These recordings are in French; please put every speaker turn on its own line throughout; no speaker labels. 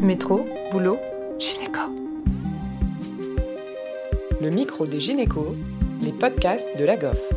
Métro, boulot, gynéco.
Le micro des gynécos, les podcasts de la GOF.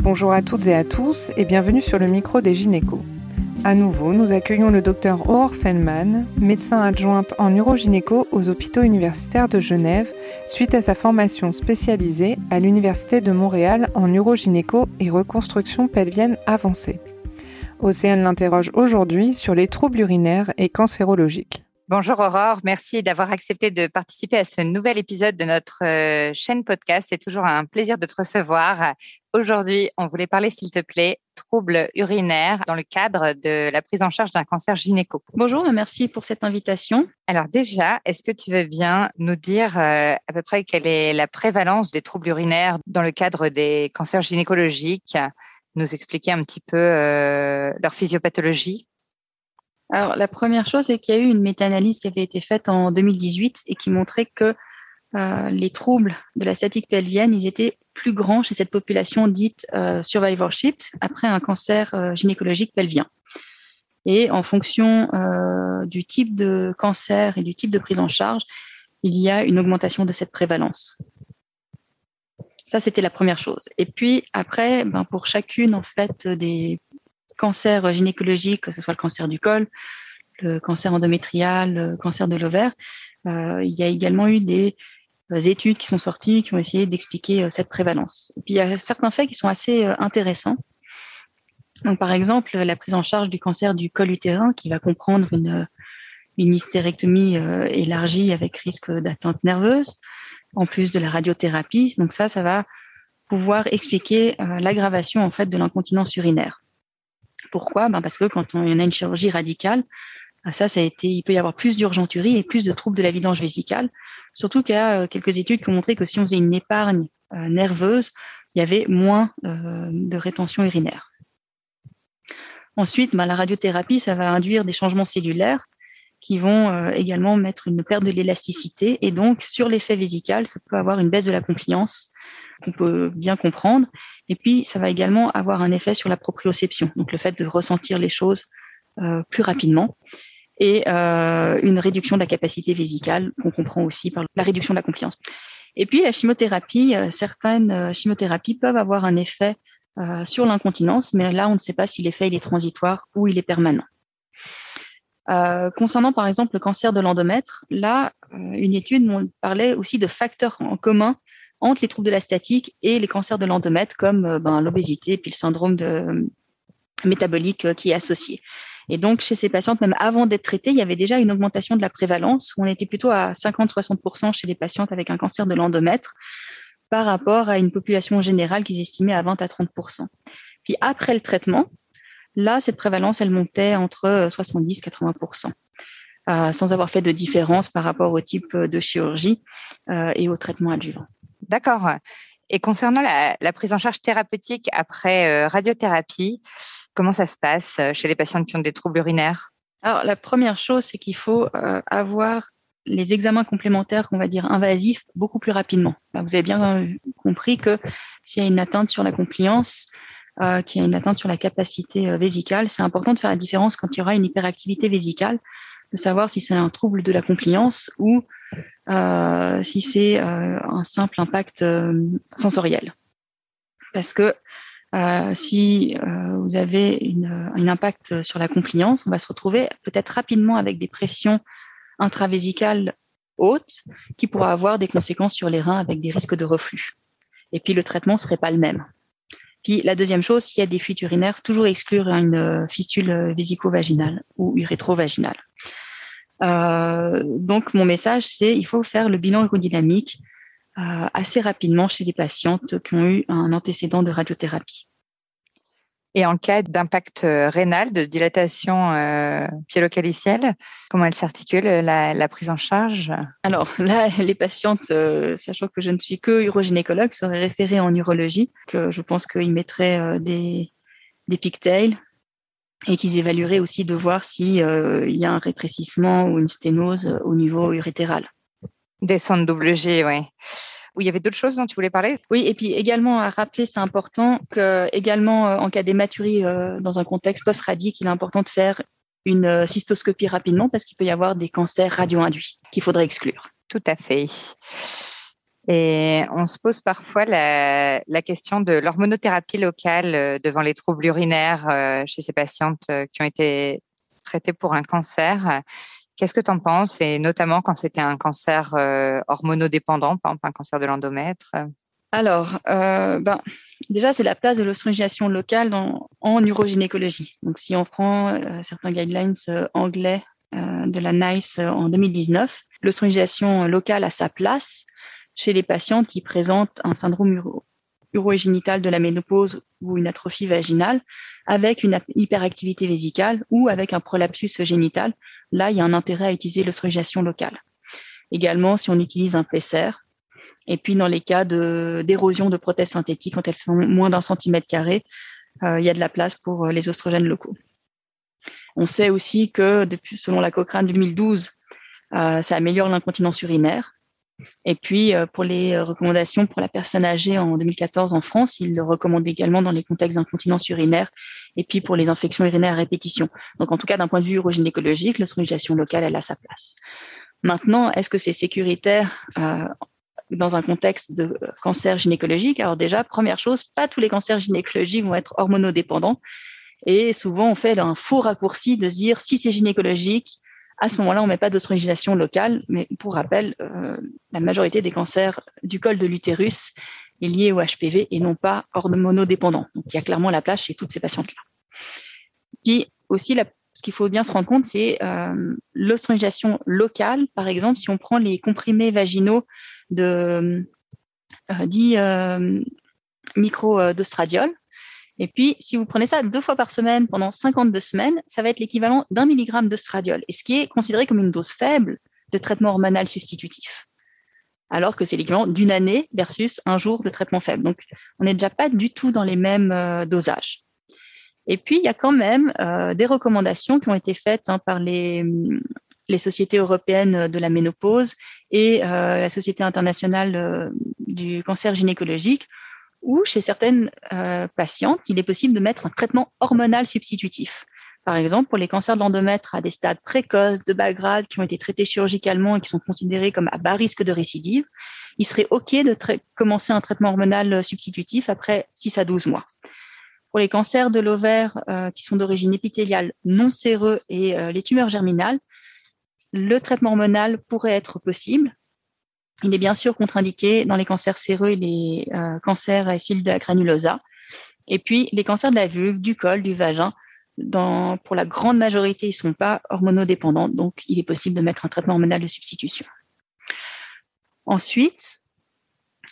Bonjour à toutes et à tous et bienvenue sur le micro des gynécos. À nouveau, nous accueillons le docteur Aurore Feldman, médecin adjointe en urogynéco aux hôpitaux universitaires de Genève, suite à sa formation spécialisée à l'Université de Montréal en urogynéco et reconstruction pelvienne avancée. Océane l'interroge aujourd'hui sur les troubles urinaires et cancérologiques.
Bonjour Aurore, merci d'avoir accepté de participer à ce nouvel épisode de notre euh, chaîne podcast. C'est toujours un plaisir de te recevoir. Aujourd'hui, on voulait parler, s'il te plaît, troubles urinaires dans le cadre de la prise en charge d'un cancer gynéco.
Bonjour, merci pour cette invitation.
Alors déjà, est-ce que tu veux bien nous dire euh, à peu près quelle est la prévalence des troubles urinaires dans le cadre des cancers gynécologiques nous expliquer un petit peu euh, leur physiopathologie?
Alors, la première chose, c'est qu'il y a eu une méta-analyse qui avait été faite en 2018 et qui montrait que euh, les troubles de la statique pelvienne, ils étaient plus grands chez cette population dite euh, survivorship après un cancer gynécologique pelvien. Et en fonction du type de cancer et du type de prise en charge, il y a une augmentation de cette prévalence. Ça, c'était la première chose. Et puis après, ben, pour chacune en fait des cancers gynécologiques, que ce soit le cancer du col, le cancer endométrial, le cancer de l'ovaire, euh, il y a également eu des euh, études qui sont sorties qui ont essayé d'expliquer euh, cette prévalence. Et puis il y a certains faits qui sont assez intéressants. Donc, par exemple, la prise en charge du cancer du col utérin qui va comprendre une, hystérectomie élargie avec risque d'atteinte nerveuse, en plus de la radiothérapie. Donc ça, ça va pouvoir expliquer euh, l'aggravation en fait de l'incontinence urinaire. Pourquoi? Ben Parce que quand on a une chirurgie radicale, ben ça, ça a été, il peut y avoir plus d'urgenturie et plus de troubles de la vidange vésicale. Surtout qu'il y a euh, quelques études qui ont montré que si on faisait une épargne euh, nerveuse, il y avait moins de rétention urinaire. Ensuite, ben, la radiothérapie, ça va induire des changements cellulaires qui vont euh, également mettre une perte de l'élasticité. Et donc, sur l'effet vésical, ça peut avoir une baisse de la compliance qu'on peut bien comprendre. Et puis, ça va également avoir un effet sur la proprioception, donc le fait de ressentir les choses euh, plus rapidement. Et euh, une réduction de la capacité vésicale qu'on comprend aussi par la réduction de la compliance. Et puis, la chimiothérapie, euh, certaines euh, chimiothérapies peuvent avoir un effet euh, sur l'incontinence, mais là, on ne sait pas si l'effet il est transitoire ou il est permanent. Euh, concernant par exemple le cancer de l'endomètre, là, euh, une étude parlait aussi de facteurs en commun entre les troubles de la statique et les cancers de l'endomètre, comme euh, ben, l'obésité et puis le syndrome de, métabolique qui est associé. Et donc, chez ces patientes, même avant d'être traitées, il y avait déjà une augmentation de la prévalence. On était plutôt à 50-60% chez les patientes avec un cancer de l'endomètre par rapport à une population générale qu'ils estimaient à 20 à 30%. Puis après le traitement, Là, cette prévalence, elle montait entre 70 et 80% euh, sans avoir fait de différence par rapport au type de chirurgie euh, et au traitement adjuvant.
D'accord. Et concernant la, la, prise en charge thérapeutique après euh, radiothérapie, comment ça se passe chez les patients qui ont des troubles urinaires?
Alors, la première chose, c'est qu'il faut euh, avoir les examens complémentaires, qu'on va dire invasifs, beaucoup plus rapidement. Vous avez bien compris que s'il y a une atteinte sur la compliance, euh, qui a une atteinte sur la capacité euh, vésicale, c'est important de faire la différence quand il y aura une hyperactivité vésicale, de savoir si c'est un trouble de la compliance ou euh, si c'est euh, un simple impact euh, sensoriel. Parce que euh, si vous avez une, un impact sur la compliance, on va se retrouver peut-être rapidement avec des pressions intravésicales hautes qui pourraient avoir des conséquences sur les reins avec des risques de reflux. Et puis le traitement serait pas le même. Puis la deuxième chose, s'il y a des fuites urinaires, toujours exclure une fistule vésico-vaginale ou urétro-vaginale. Euh, donc mon message, c'est il faut faire le bilan aérodynamique euh, assez rapidement chez des patientes qui ont eu un antécédent de radiothérapie.
Et en cas d'impact rénal, de dilatation euh, pyélocalicielle, comment elle s'articule, la, la, prise en charge?
Alors là, les patientes, euh, sachant que je ne suis que urogynécologue, seraient référées en urologie, que je pense qu'ils mettraient euh, des, des pigtails et qu'ils évalueraient aussi de voir s'il euh, y a un rétrécissement ou une sténose au niveau urétéral.
Des sondes WG, oui. Ou il y avait d'autres choses dont tu voulais parler?
Oui, et puis également à rappeler, c'est important que également en cas d'hématurie euh, dans un contexte post-radique, il est important de faire une cystoscopie rapidement parce qu'il peut y avoir des cancers radio-induits qu'il faudrait exclure.
Tout à fait. Et on se pose parfois la, question de l'hormonothérapie locale euh, devant les troubles urinaires euh, chez ces patientes euh, qui ont été traitées pour un cancer. Qu'est-ce que tu en penses, et notamment quand c'était un cancer hormonodépendant, par exemple un cancer de l'endomètre
alors, ben, déjà, c'est la place de l'ostrogénation locale en urogynécologie. Donc, si on prend certains guidelines anglais de la NICE en 2019, l'ostrogénation locale a sa place chez les patientes qui présentent un syndrome uro urogénital de la ménopause ou une atrophie vaginale avec une hyperactivité vésicale ou avec un prolapsus génital. Là, il y a un intérêt à utiliser l'ostrogénation locale. Également, si on utilise un PCR, et puis dans les cas d'érosion de, prothèses synthétiques, quand elles font moins d'un centimètre carré, euh, il y a de la place pour euh, les oestrogènes locaux. On sait aussi que, depuis, selon la Cochrane 2012, euh, ça améliore l'incontinence urinaire. Et puis, euh, pour les euh, recommandations pour la personne âgée en 2014 en France, il le recommande également dans les contextes d'incontinence urinaire et puis pour les infections urinaires à répétition. Donc, en tout cas, d'un point de vue urogynécologique, l'ostrogénisation locale, elle a sa place. Maintenant, est-ce que c'est sécuritaire euh, dans un contexte de cancer gynécologique? Alors déjà, première chose, pas tous les cancers gynécologiques vont être hormonodépendants. Et souvent, on fait un faux raccourci de dire si c'est gynécologique, à ce moment-là, on ne met pas d'ostrogénisation locale, mais pour rappel, euh, la majorité des cancers du col de l'utérus est liée au HPV et non pas hormonodépendant. Donc, il y a clairement la place chez toutes ces patientes-là. Puis aussi, ce qu'il faut bien se rendre compte, c'est euh, locale. Par exemple, si on prend les comprimés vaginaux de euh, dit euh, micro d'ostradiol, et puis, si vous prenez ça deux fois par semaine pendant 52 semaines, ça va être l'équivalent d'un milligramme de stradiol, et ce qui est considéré comme une dose faible de traitement hormonal substitutif, alors que c'est l'équivalent d'une année versus un jour de traitement faible. Donc, on n'est déjà pas du tout dans les mêmes euh, dosages. Et puis, il y a quand même euh, des recommandations qui ont été faites hein, par les, sociétés européennes de la ménopause et euh, la Société internationale du cancer gynécologique ou chez certaines euh, patientes, il est possible de mettre un traitement hormonal substitutif. Par exemple, pour les cancers de l'endomètre à des stades précoces, de bas grade, qui ont été traités chirurgicalement et qui sont considérés comme à bas risque de récidive, il serait OK de commencer un traitement hormonal substitutif après 6 à 12 mois. Pour les cancers de l'ovaire euh, qui sont d'origine épithéliale non séreux et euh, les tumeurs germinales, le traitement hormonal pourrait être possible, il est bien sûr contre-indiqué dans les cancers séreux et les euh, cancers acides de la granulosa. Et puis, les cancers de la vulve, du col, du vagin, pour la grande majorité, ils ne sont pas hormonodépendants, donc il est possible de mettre un traitement hormonal de substitution. Ensuite,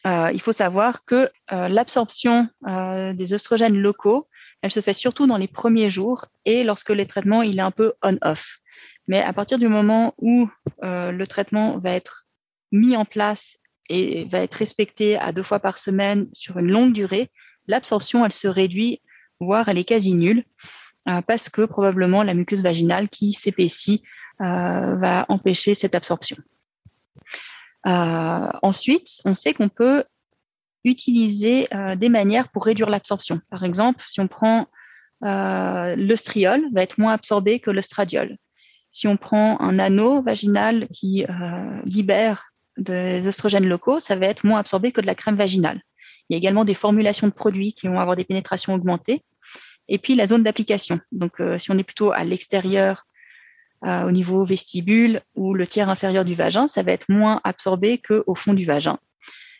euh, il faut savoir que euh, l'absorption des oestrogènes locaux, elle se fait surtout dans les premiers jours et lorsque le traitement il est un peu on-off. Mais à partir du moment où le traitement va être mis en place et va être respecté à deux fois par semaine sur une longue durée, l'absorption, elle se réduit, voire elle est quasi nulle, euh, parce que probablement la muqueuse vaginale qui s'épaissit euh, va empêcher cette absorption. Euh, ensuite, on sait qu'on peut utiliser des manières pour réduire l'absorption. Par exemple, si on prend le striol, va être moins absorbé que le stradiol. Si on prend un anneau vaginal qui libère des oestrogènes locaux, ça va être moins absorbé que de la crème vaginale. Il y a également des formulations de produits qui vont avoir des pénétrations augmentées. Et puis la zone d'application. Donc, euh, si on est plutôt à l'extérieur, euh, au niveau vestibule ou le tiers inférieur du vagin, ça va être moins absorbé qu'au fond du vagin.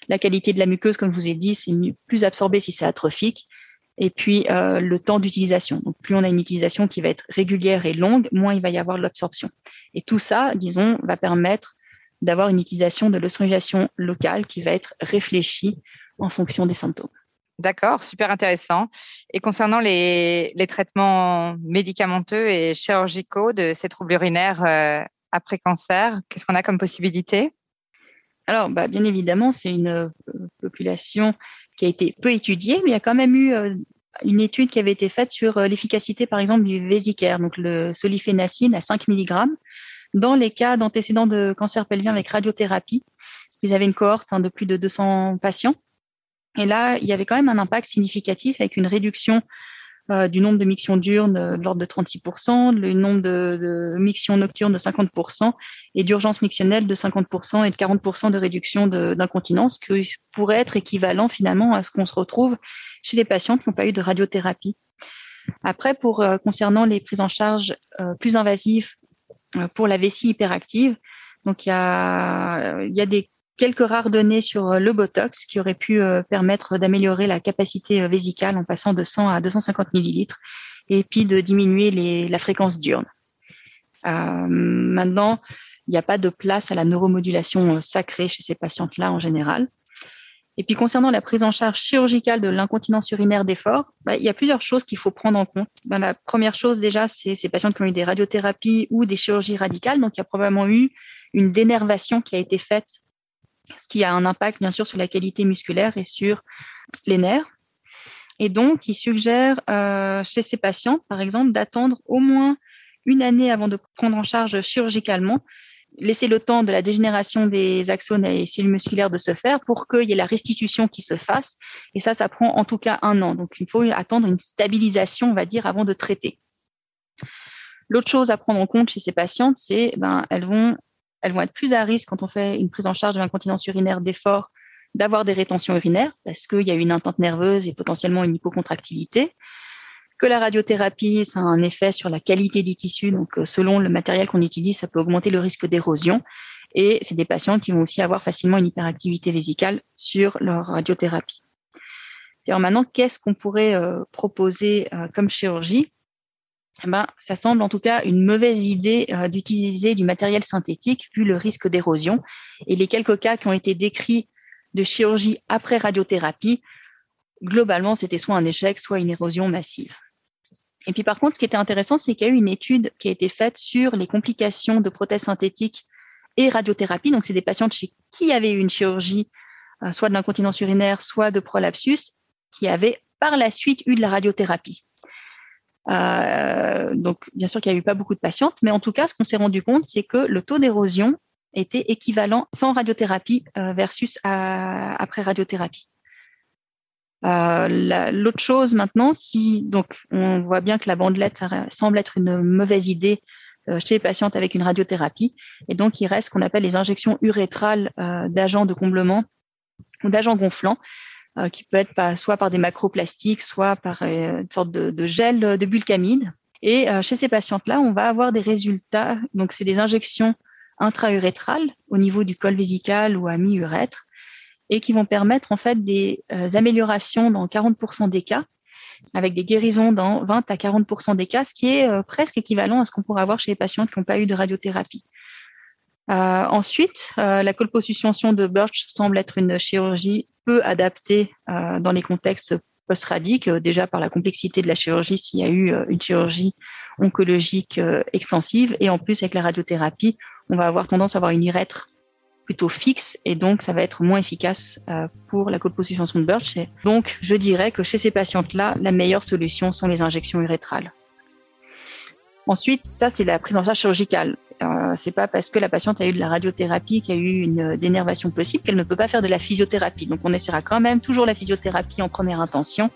La qualité de la muqueuse, comme je vous ai dit, c'est plus absorbé si c'est atrophique. Et puis euh, le temps d'utilisation. Donc, plus on a une utilisation qui va être régulière et longue, moins il va y avoir de l'absorption. Et tout ça, disons, va permettre d'avoir une utilisation de l'ostrogénisation locale qui va être réfléchie en fonction des symptômes.
D'accord, super intéressant. Et concernant les, traitements médicamenteux et chirurgicaux de ces troubles urinaires euh, après cancer, qu'est-ce qu'on a comme possibilité?
Alors, bah, bien évidemment, c'est une euh, population qui a été peu étudiée, mais il y a quand même eu euh, une étude qui avait été faite sur l'efficacité, par exemple, du Vésicare, donc le solifénacine à 5 mg dans les cas d'antécédents de cancer pelvien avec radiothérapie, ils avaient une cohorte hein, de plus de 200 patients. Et là, il y avait quand même un impact significatif avec une réduction euh, du nombre de mictions diurnes euh, de l'ordre de 36%, le nombre de, de nocturnes de 50% et d'urgence mictionnelle de 50% et de 40% de réduction d'incontinence, qui pourrait être équivalent finalement à ce qu'on se retrouve chez les patients qui n'ont pas eu de radiothérapie. Après, pour euh, concernant les prises en charge plus invasives pour la vessie hyperactive, donc il y a, il y a des quelques rares données sur euh, le Botox qui auraient pu euh, permettre d'améliorer la capacité euh, vésicale en passant de 100 à 250 millilitres et puis de diminuer les, la fréquence diurne. maintenant, il n'y a pas de place à la neuromodulation sacrée chez ces patientes-là en général. Et puis concernant la prise en charge chirurgicale de l'incontinence urinaire d'effort, bah, il y a plusieurs choses qu'il faut prendre en compte. Bah, la première chose déjà, c'est ces patients qui ont eu des radiothérapies ou des chirurgies radicales. Donc il y a probablement eu une dénervation qui a été faite ce qui a un impact bien sûr sur la qualité musculaire et sur les nerfs. Et donc, il suggère euh, chez ces patients, par exemple, d'attendre au moins une année avant de prendre en charge chirurgicalement, laisser le temps de la dégénération des axones et cellules musculaires de se faire pour qu'il y ait la restitution qui se fasse. Et ça, ça prend en tout cas un an. Donc, il faut attendre une stabilisation, on va dire, avant de traiter. L'autre chose à prendre en compte chez ces patientes, c'est ben, elles vont être plus à risque quand on fait une prise en charge de l'incontinence urinaire d'effort d'avoir des rétentions urinaires parce qu'il y a une intente nerveuse et potentiellement une hypocontractilité. Que la radiothérapie, ça a un effet sur la qualité des tissus. Donc, euh, selon le matériel qu'on utilise, ça peut augmenter le risque d'érosion. Et c'est des patients qui vont aussi avoir facilement une hyperactivité vésicale sur leur radiothérapie. alors maintenant, qu'est-ce qu'on pourrait euh, proposer euh, comme chirurgie? Eh ben, ça semble en tout cas une mauvaise idée d'utiliser du matériel synthétique vu le risque d'érosion. Et les quelques cas qui ont été décrits de chirurgie après radiothérapie, globalement, c'était soit un échec, soit une érosion massive. Et puis par contre, ce qui était intéressant, c'est qu'il y a eu une étude qui a été faite sur les complications de prothèses synthétiques et radiothérapie. Donc, c'est des patients chez qui avaient eu une chirurgie, euh, soit de l'incontinence urinaire, soit de prolapsus, qui avaient par la suite eu de la radiothérapie. Euh, donc, bien sûr qu'il n'y a eu pas beaucoup de patientes, mais en tout cas, ce qu'on s'est rendu compte, c'est que le taux d'érosion était équivalent sans radiothérapie euh, versus après radiothérapie. Euh, l'autre chose maintenant, si donc on voit bien que la bandelette semble être une mauvaise idée chez les patientes avec une radiothérapie, et donc il reste ce qu'on appelle les injections urétrales d'agents de comblement ou d'agents gonflants. Euh, qui peut être soit par des macroplastiques, soit par euh, une sorte de, gel de bulkamide. Et euh, chez ces patientes-là, on va avoir des résultats. Donc, c'est des injections intra-urétrales au niveau du col vésical ou à mi-urètre et qui vont permettre en fait des améliorations dans 40% des cas avec des guérisons dans 20 à 40% des cas, ce qui est presque équivalent à ce qu'on pourrait avoir chez les patients qui n'ont pas eu de radiothérapie. Euh, ensuite, euh, la colposuscension de Birch semble être une chirurgie peu adaptée euh, dans les contextes post-radiques, déjà par la complexité de la chirurgie s'il y a eu une chirurgie oncologique extensive, et en plus avec la radiothérapie, on va avoir tendance à avoir une urètre plutôt fixe et donc ça va être moins efficace pour la colposuscension de Birch. donc, je dirais que chez ces patientes-là, la meilleure solution sont les injections urétrales. Ensuite, ça, c'est la prise en charge chirurgicale. Euh, c'est pas parce que la patiente a eu de la radiothérapie qu'il y a eu une dénervation possible qu'elle ne peut pas faire de la physiothérapie. Donc on essaiera quand même toujours la physiothérapie en première intention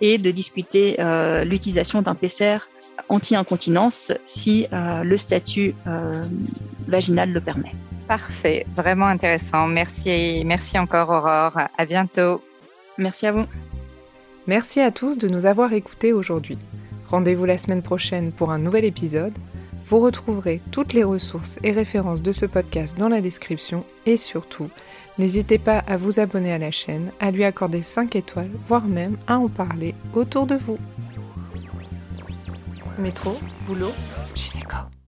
et de discuter euh, l'utilisation d'un PCR anti-incontinence si euh, le statut euh, vaginal le permet.
Parfait, vraiment intéressant. Merci, merci encore Aurore. À bientôt.
Merci à vous.
Merci à tous de nous avoir écoutés aujourd'hui. Rendez-vous la semaine prochaine pour un nouvel épisode. Vous retrouverez toutes les ressources et références de ce podcast dans la description et surtout, n'hésitez pas à vous abonner à la chaîne, à lui accorder 5 étoiles, voire même à en parler autour de vous. Métro, boulot, gynéco.